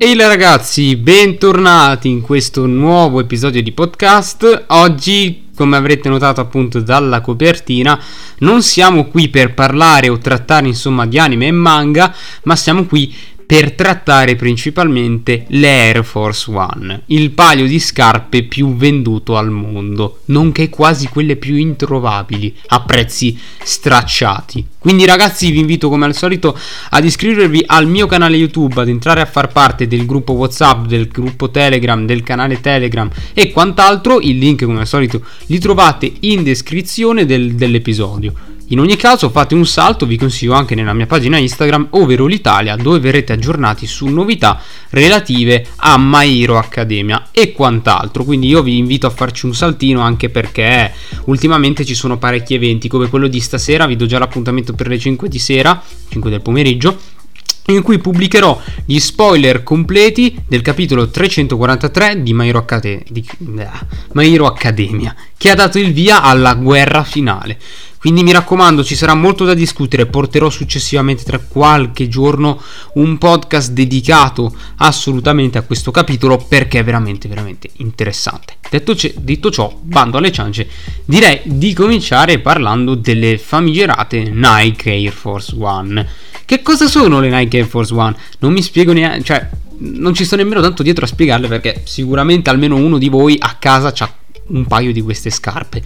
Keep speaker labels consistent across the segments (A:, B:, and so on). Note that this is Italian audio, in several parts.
A: Ehi hey ragazzi, bentornati in questo nuovo episodio di podcast. Oggi, come avrete notato appunto dalla copertina, non siamo qui per parlare o trattare insomma di anime e manga, ma siamo qui per trattare principalmente le Air Force One, il paio di scarpe più venduto al mondo, nonché quasi quelle più introvabili a prezzi stracciati. Quindi ragazzi vi invito come al solito ad iscrivervi al mio canale YouTube, ad entrare a far parte del gruppo WhatsApp, del gruppo Telegram, del canale Telegram e quant'altro, il link come al solito li trovate in descrizione del, dell'episodio. In ogni caso fate un salto, vi consiglio anche nella mia pagina Instagram, ovvero l'Italia, dove verrete aggiornati su novità relative a My Hero Academia e quant'altro. Quindi io vi invito a farci un saltino anche perché ultimamente ci sono parecchi eventi come quello di stasera, vi do già l'appuntamento per le 5 di sera, 5 del pomeriggio in cui pubblicherò gli spoiler completi del capitolo 343 di My Hero, Academia, che ha dato il via alla guerra finale. Quindi mi raccomando, ci sarà molto da discutere. Porterò successivamente tra qualche giorno un podcast dedicato assolutamente a questo capitolo perché è veramente, veramente interessante. Detto, c- detto ciò, bando alle ciance, direi di cominciare parlando delle famigerate Nike Air Force One. Che cosa sono le Nike Air Force One? Non mi spiego neanche, cioè, non ci sto nemmeno tanto dietro a spiegarle perché sicuramente almeno uno di voi a casa ha un paio di queste scarpe.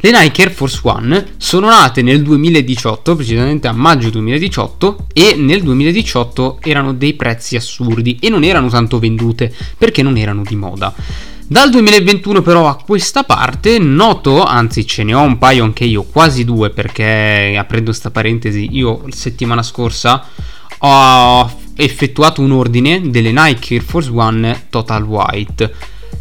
A: Le Nike Air Force One sono nate nel 2018, precisamente a maggio 2018, e nel 2018 erano dei prezzi assurdi e non erano tanto vendute perché non erano di moda. Dal 2021 però a questa parte noto, anzi ce ne ho un paio anche io, quasi due perché aprendo sta parentesi, io settimana scorsa ho effettuato un ordine delle Nike Air Force One Total White.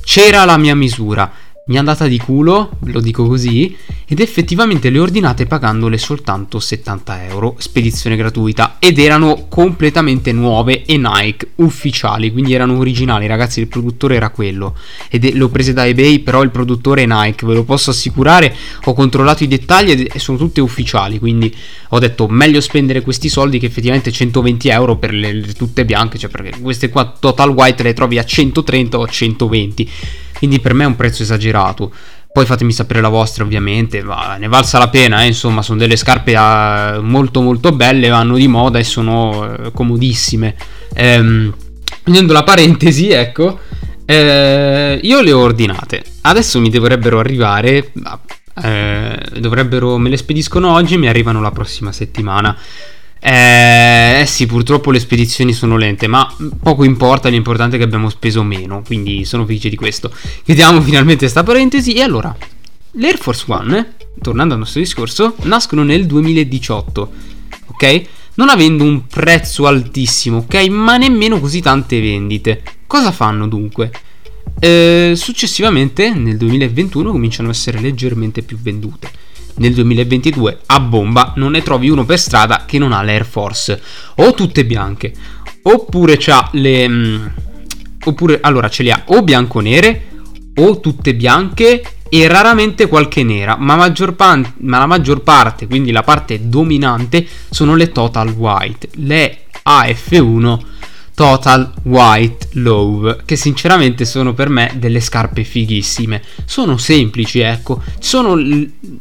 A: C'era la mia misura mi è andata di culo, lo dico così, ed effettivamente le ordinate pagandole soltanto 70 euro, spedizione gratuita, ed erano completamente nuove e Nike, ufficiali, quindi erano originali, ragazzi, il produttore era quello, ed le ho prese da eBay, però il produttore è Nike, ve lo posso assicurare, ho controllato i dettagli e sono tutte ufficiali, quindi ho detto meglio spendere questi soldi che effettivamente 120 euro per le, le tutte bianche, cioè perché queste qua Total White le trovi a 130 o a 120 quindi per me è un prezzo esagerato. Poi fatemi sapere la vostra ovviamente, ma ne valsa la pena, eh? insomma sono delle scarpe uh, molto molto belle, vanno di moda e sono uh, comodissime. Ehm, Finendo la parentesi, ecco, eh, io le ho ordinate, adesso mi dovrebbero arrivare, eh, dovrebbero, me le spediscono oggi mi arrivano la prossima settimana. Eh, eh, sì, purtroppo le spedizioni sono lente, ma poco importa, l'importante è che abbiamo speso meno, quindi sono felice di questo. Chiudiamo finalmente questa parentesi e allora, l'Air Force One, tornando al nostro discorso, nascono nel 2018, ok? Non avendo un prezzo altissimo, ok? Ma nemmeno così tante vendite. Cosa fanno dunque? Eh, successivamente, nel 2021, cominciano a essere leggermente più vendute nel 2022 a bomba non ne trovi uno per strada che non ha l'Air Force. O tutte bianche. Oppure c'ha le mm, oppure allora ce le ha o bianco-nere o tutte bianche e raramente qualche nera, ma, maggior pan- ma la maggior parte, quindi la parte dominante, sono le Total White, le AF1 Total White Love, che sinceramente sono per me delle scarpe fighissime. Sono semplici, ecco, sono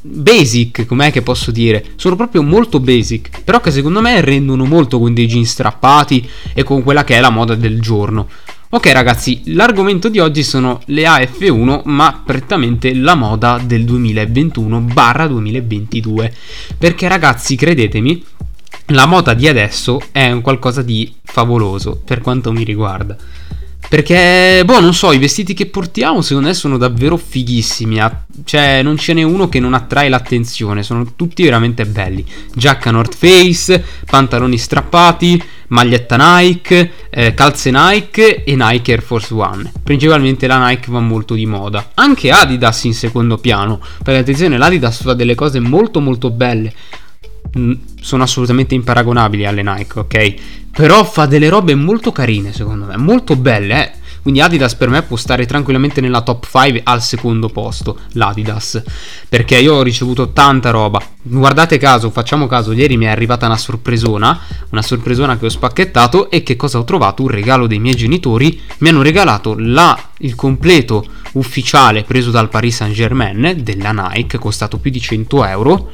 A: basic, com'è che posso dire? Sono proprio molto basic, però che secondo me rendono molto con dei jeans strappati e con quella che è la moda del giorno. Ok ragazzi, l'argomento di oggi sono le AF1, ma prettamente la moda del 2021-2022. Perché ragazzi, credetemi, la moda di adesso è un qualcosa di favoloso per quanto mi riguarda. Perché, boh, non so, i vestiti che portiamo secondo me sono davvero fighissimi. Cioè, non ce n'è uno che non attrae l'attenzione, sono tutti veramente belli. Giacca North Face, pantaloni strappati, maglietta Nike, eh, calze Nike e Nike Air Force One. Principalmente la Nike va molto di moda. Anche Adidas in secondo piano. Perché attenzione, l'Adidas fa delle cose molto molto belle sono assolutamente imparagonabili alle Nike, ok? Però fa delle robe molto carine, secondo me, molto belle, eh? Quindi Adidas per me può stare tranquillamente nella top 5 al secondo posto, l'Adidas, perché io ho ricevuto tanta roba. Guardate caso, facciamo caso, ieri mi è arrivata una sorpresona, una sorpresona che ho spacchettato e che cosa ho trovato? Un regalo dei miei genitori, mi hanno regalato la, il completo ufficiale preso dal Paris Saint Germain della Nike, costato più di 100 euro,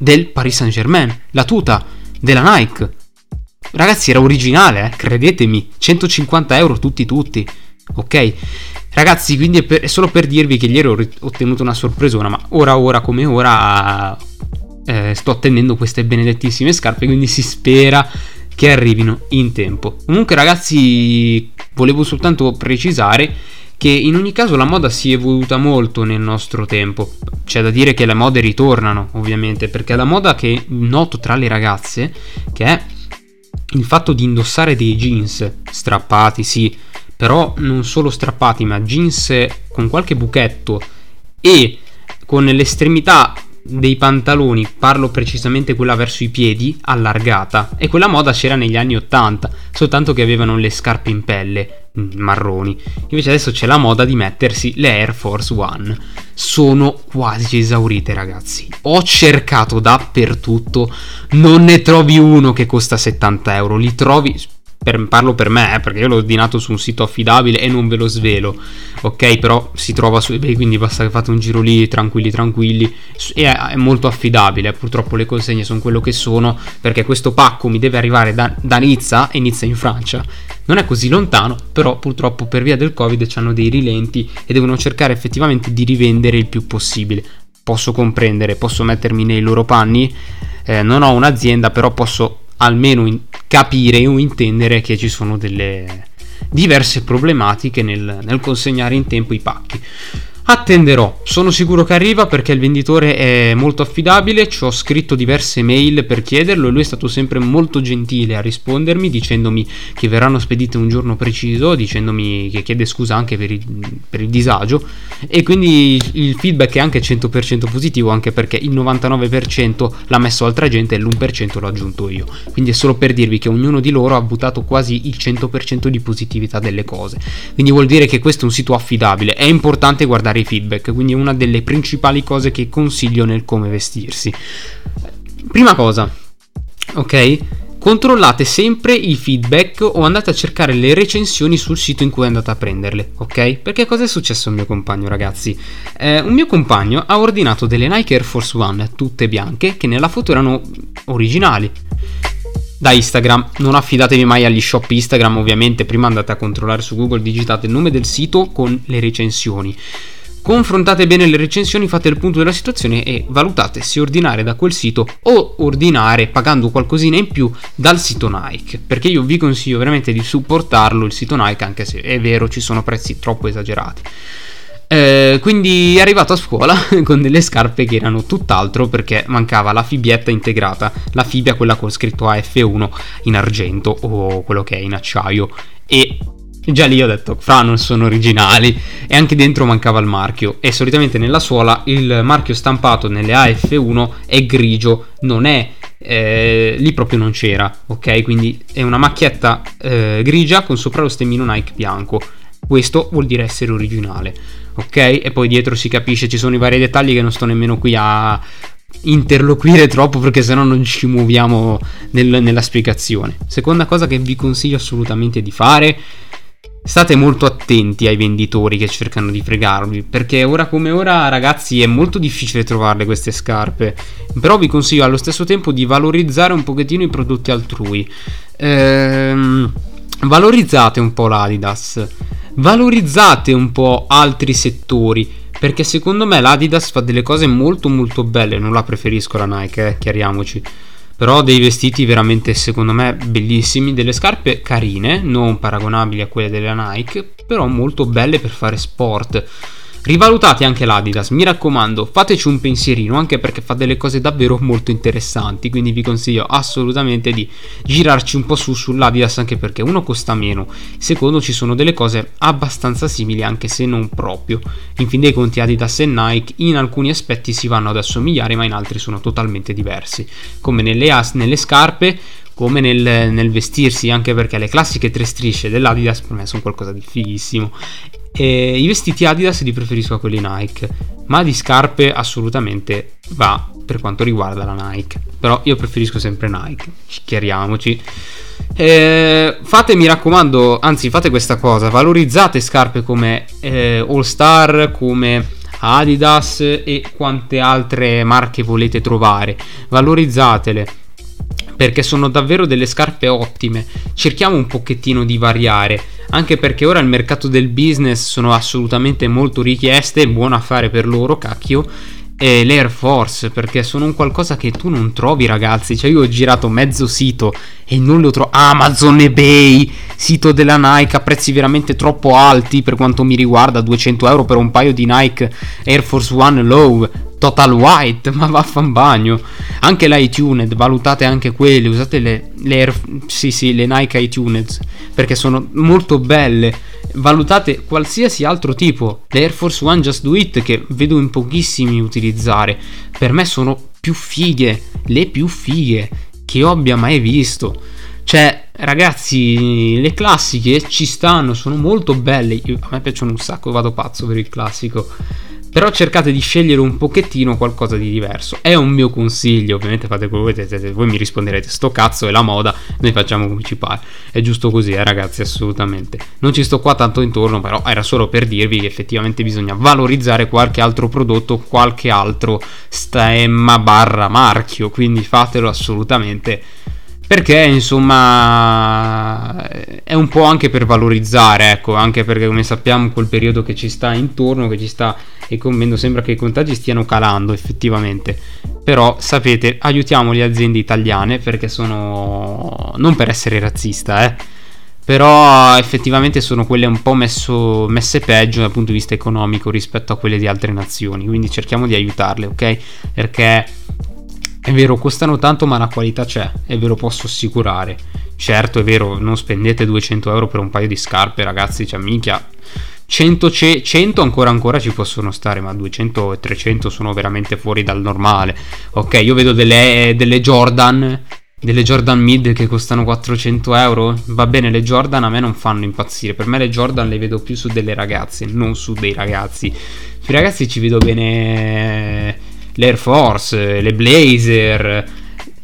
A: del Paris Saint Germain, la tuta della Nike Ragazzi, era originale, eh? credetemi. 150 euro tutti tutti. Ok? Ragazzi, quindi è, per, è, solo per dirvi che ieri ho ottenuto una sorpresona, ma ora, ora come ora eh, sto attendendo queste benedettissime scarpe, quindi si spera che arrivino in tempo. Comunque, ragazzi, volevo soltanto precisare che in ogni caso la moda si è evoluta molto nel nostro tempo. C'è da dire che le mode ritornano, ovviamente, perché la moda che noto tra le ragazze, che è il fatto di indossare dei jeans strappati, sì, però non solo strappati, ma jeans con qualche buchetto e con l'estremità dei pantaloni, parlo precisamente quella verso i piedi, allargata. E quella moda c'era negli anni 80, soltanto che avevano le scarpe in pelle mm, marroni. Invece adesso c'è la moda di mettersi le Air Force One. Sono quasi esaurite, ragazzi. Ho cercato dappertutto, non ne trovi uno che costa 70 euro. Li trovi per, parlo per me, eh, perché io l'ho ordinato su un sito affidabile e non ve lo svelo, ok? Però si trova su eBay, quindi basta che fate un giro lì, tranquilli, tranquilli, e è, è molto affidabile. Purtroppo le consegne sono quello che sono, perché questo pacco mi deve arrivare da, da Nizza e Nizza in Francia. Non è così lontano, però purtroppo per via del Covid hanno dei rilenti e devono cercare effettivamente di rivendere il più possibile. Posso comprendere, posso mettermi nei loro panni, eh, non ho un'azienda, però posso almeno in- capire o intendere che ci sono delle diverse problematiche nel, nel consegnare in tempo i pacchi. Attenderò, sono sicuro che arriva perché il venditore è molto affidabile, ci ho scritto diverse mail per chiederlo e lui è stato sempre molto gentile a rispondermi dicendomi che verranno spedite un giorno preciso, dicendomi che chiede scusa anche per il, per il disagio e quindi il feedback è anche 100% positivo anche perché il 99% l'ha messo altra gente e l'1% l'ho aggiunto io. Quindi è solo per dirvi che ognuno di loro ha buttato quasi il 100% di positività delle cose. Quindi vuol dire che questo è un sito affidabile, è importante guardare i feedback, quindi una delle principali cose che consiglio nel come vestirsi. Prima cosa, ok? Controllate sempre i feedback o andate a cercare le recensioni sul sito in cui andate a prenderle, ok? Perché cosa è successo a un mio compagno, ragazzi? Eh, un mio compagno ha ordinato delle Nike Air Force One, tutte bianche, che nella foto erano originali da Instagram. Non affidatevi mai agli shop Instagram, ovviamente. Prima andate a controllare su Google, digitate il nome del sito con le recensioni. Confrontate bene le recensioni, fate il punto della situazione e valutate se ordinare da quel sito o ordinare pagando qualcosina in più dal sito Nike. Perché io vi consiglio veramente di supportarlo il sito Nike, anche se è vero ci sono prezzi troppo esagerati. Eh, quindi è arrivato a scuola con delle scarpe che erano tutt'altro perché mancava la fibietta integrata, la fibbia quella con scritto AF1 in argento o quello che è in acciaio e Già lì ho detto, fra non sono originali e anche dentro mancava il marchio e solitamente nella suola il marchio stampato nelle AF1 è grigio, non è eh, lì proprio non c'era, ok? Quindi è una macchietta eh, grigia con sopra lo stemmino Nike bianco. Questo vuol dire essere originale, ok? E poi dietro si capisce, ci sono i vari dettagli che non sto nemmeno qui a interloquire troppo perché sennò non ci muoviamo nel, nella spiegazione. Seconda cosa che vi consiglio assolutamente di fare State molto attenti ai venditori che cercano di fregarvi, perché ora come ora, ragazzi, è molto difficile trovarle queste scarpe. Però vi consiglio allo stesso tempo di valorizzare un pochettino i prodotti altrui. Ehm, valorizzate un po' l'Adidas, valorizzate un po' altri settori, perché secondo me l'Adidas fa delle cose molto molto belle, non la preferisco la Nike, eh, chiariamoci però dei vestiti veramente secondo me bellissimi, delle scarpe carine, non paragonabili a quelle della Nike, però molto belle per fare sport. Rivalutate anche l'Adidas, mi raccomando, fateci un pensierino anche perché fa delle cose davvero molto interessanti, quindi vi consiglio assolutamente di girarci un po' su sull'Adidas anche perché uno costa meno, secondo ci sono delle cose abbastanza simili anche se non proprio. In fin dei conti Adidas e Nike in alcuni aspetti si vanno ad assomigliare ma in altri sono totalmente diversi, come nelle, as- nelle scarpe come nel, nel, vestirsi, anche perché le classiche tre strisce dell'Adidas per me sono qualcosa di fighissimo. E I vestiti Adidas li preferisco a quelli Nike, ma di scarpe assolutamente va per quanto riguarda la Nike. Però io preferisco sempre Nike, chiariamoci. Eh, fate, mi raccomando, anzi fate questa cosa, valorizzate scarpe come eh, All Star, come Adidas e quante altre marche volete trovare. Valorizzatele perché sono davvero delle scarpe ottime. Cerchiamo un pochettino di variare, anche perché ora il mercato del business sono assolutamente molto richieste, buon affare per loro, cacchio e l'Air Force perché sono un qualcosa che tu non trovi ragazzi. Cioè io ho girato mezzo sito e non lo trovo Amazon eBay sito della Nike a prezzi veramente troppo alti per quanto mi riguarda 200 euro per un paio di Nike Air Force One Low Total White ma vaffan bagno. Anche l'iTunes valutate anche quelle usate le, le, Air, sì, sì, le Nike iTunes perché sono molto belle valutate qualsiasi altro tipo. Le Air Force One Just Do It che vedo in pochissimi utilizzare, per me sono più fighe, le più fighe che io abbia mai visto. Cioè, ragazzi, le classiche ci stanno, sono molto belle. Io, a me piacciono un sacco, vado pazzo per il classico. Però cercate di scegliere un pochettino qualcosa di diverso. È un mio consiglio, ovviamente fate quello che volete, voi mi risponderete sto cazzo è la moda, noi facciamo come ci pare. È giusto così, eh ragazzi, assolutamente. Non ci sto qua tanto intorno, però era solo per dirvi che effettivamente bisogna valorizzare qualche altro prodotto, qualche altro stemma barra marchio, quindi fatelo assolutamente perché insomma è un po' anche per valorizzare, ecco, anche perché come sappiamo quel periodo che ci sta intorno, che ci sta e commendo sembra che i contagi stiano calando effettivamente. Però sapete, aiutiamo le aziende italiane perché sono non per essere razzista, eh. Però effettivamente sono quelle un po' messo, messe peggio dal punto di vista economico rispetto a quelle di altre nazioni. Quindi cerchiamo di aiutarle, ok? Perché è vero, costano tanto, ma la qualità c'è, e ve lo posso assicurare. Certo, è vero, non spendete 200 euro per un paio di scarpe, ragazzi, cioè minchia. 100, 100 ancora ancora ci possono stare, ma 200 e 300 sono veramente fuori dal normale. Ok, io vedo delle, delle Jordan, delle Jordan Mid che costano 400 euro. Va bene, le Jordan a me non fanno impazzire. Per me le Jordan le vedo più su delle ragazze, non su dei ragazzi. Sui ragazzi ci vedo bene l'Air Force, le Blazer.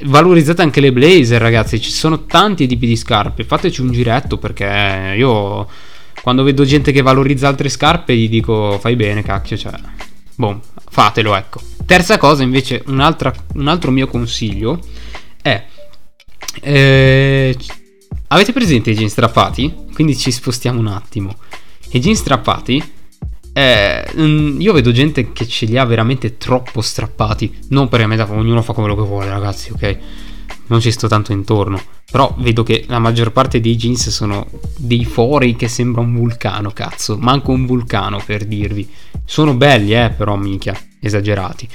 A: Valorizzate anche le Blazer, ragazzi. Ci sono tanti tipi di scarpe. Fateci un giretto perché io quando vedo gente che valorizza altre scarpe gli dico fai bene, cacchio, cioè. Boh, fatelo, ecco. Terza cosa, invece, un altro mio consiglio è eh, avete presente i jeans strappati? Quindi ci spostiamo un attimo. I jeans strappati eh, mm, io vedo gente che ce li ha veramente troppo strappati. Non per me, ognuno fa quello che vuole, ragazzi, ok? Non ci sto tanto intorno. Però vedo che la maggior parte dei jeans sono dei fori che sembra un vulcano, cazzo. Manco un vulcano per dirvi. Sono belli, eh, però minchia, esagerati.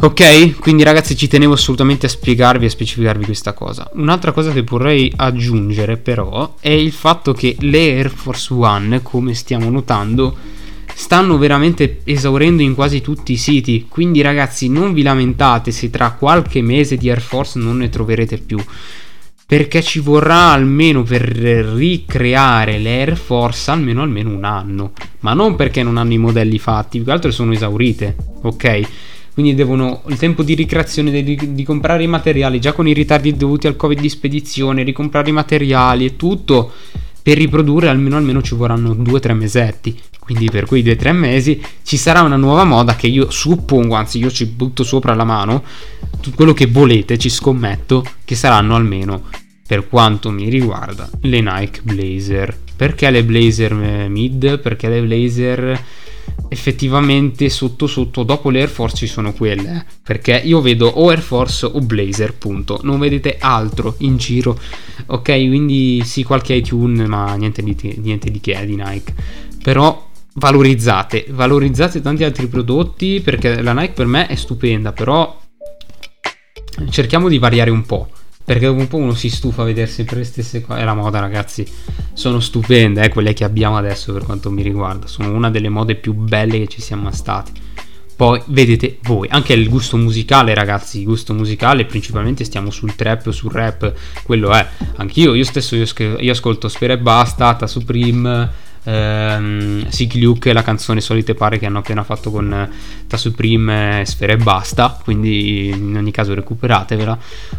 A: Ok, quindi ragazzi ci tenevo assolutamente a spiegarvi e specificarvi questa cosa. Un'altra cosa che vorrei aggiungere però è il fatto che le Air Force One, come stiamo notando, stanno veramente esaurendo in quasi tutti i siti. Quindi, ragazzi, non vi lamentate se tra qualche mese di Air Force non ne troverete più. Perché ci vorrà almeno per ricreare le Air Force almeno, almeno un anno. Ma non perché non hanno i modelli fatti, più che altro sono esaurite. Ok? quindi devono il tempo di ricreazione di, di, comprare i materiali già con i ritardi dovuti al covid di spedizione ricomprare i materiali e tutto per riprodurre almeno almeno ci vorranno 2-3 mesetti quindi per quei 2-3 mesi ci sarà una nuova moda che io suppongo, anzi io ci butto sopra la mano, tutto quello che volete, ci scommetto che saranno almeno, per quanto mi riguarda, le Nike Blazer. Perché le Blazer eh, mid? Perché le Blazer effettivamente sotto sotto dopo le Air Force ci sono quelle eh? perché io vedo o Air Force o Blazer punto non vedete altro in giro ok quindi sì qualche iTunes ma niente di, niente di che è di Nike però valorizzate, valorizzate tanti altri prodotti perché la Nike per me è stupenda, però cerchiamo di variare un po'. Perché un po' uno si stufa a vedere sempre le stesse cose. È la moda, ragazzi. Sono stupende, eh, quelle che abbiamo adesso per quanto mi riguarda. Sono una delle mode più belle che ci siano mai state. poi vedete voi. Anche il gusto musicale, ragazzi, il gusto musicale, principalmente stiamo sul trap, sul rap, quello è. Anch'io, io stesso, io, io ascolto Spera e Basta, Ta Supreme ehm, Sick Luke la canzone Solite Pare che hanno appena fatto con eh, Ta Supreme Sfera e Basta quindi in ogni caso recuperatevela.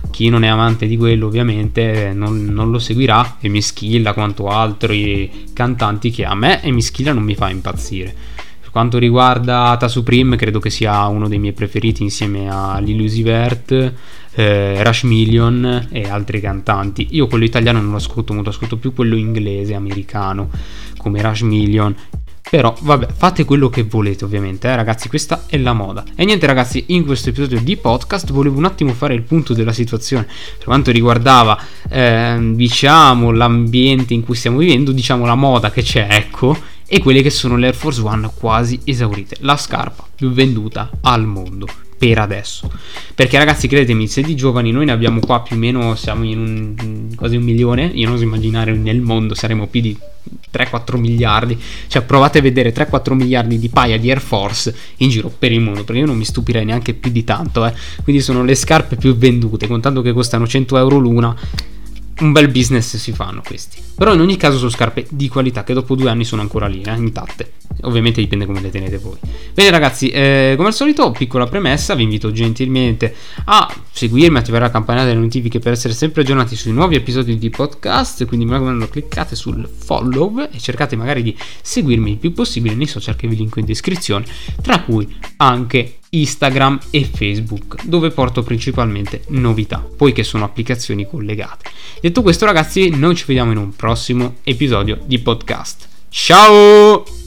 A: Chi non è amante di quello ovviamente non, non lo seguirà e mi schilla quanto altri cantanti che a me e mi schilla non mi fa impazzire. Per quanto riguarda Ta Supreme credo che sia uno dei miei preferiti insieme a Lillusivert eh, Rush Million e altri cantanti io quello italiano non lo ascolto molto ascolto più quello inglese americano come Rush Million però vabbè, fate quello che volete ovviamente, eh, ragazzi, questa è la moda. E niente ragazzi, in questo episodio di podcast volevo un attimo fare il punto della situazione per quanto riguardava, eh, diciamo, l'ambiente in cui stiamo vivendo, diciamo la moda che c'è, ecco, e quelle che sono le Air Force One quasi esaurite. La scarpa più venduta al mondo per adesso. Perché ragazzi, credetemi, se di giovani noi ne abbiamo qua più o meno, siamo in un, quasi un milione, io non so immaginare nel mondo saremo più di 3-4 miliardi, cioè provate a vedere 3-4 miliardi di paia di Air Force in giro per il mondo, perché io non mi stupirei neanche più di tanto, eh. quindi sono le scarpe più vendute, contando che costano 100 euro l'una, un bel business si fanno questi. Però in ogni caso sono scarpe di qualità che dopo due anni sono ancora lì, eh, intatte. Ovviamente dipende come le tenete voi. Bene ragazzi, eh, come al solito, piccola premessa, vi invito gentilmente a seguirmi, attivare la campanella delle notifiche per essere sempre aggiornati sui nuovi episodi di podcast, quindi mi raccomando cliccate sul follow e cercate magari di seguirmi il più possibile nei social che vi linko in descrizione, tra cui anche Instagram e Facebook, dove porto principalmente novità, poiché sono applicazioni collegate. Detto questo ragazzi, noi ci vediamo in un prossimo episodio di podcast. Ciao!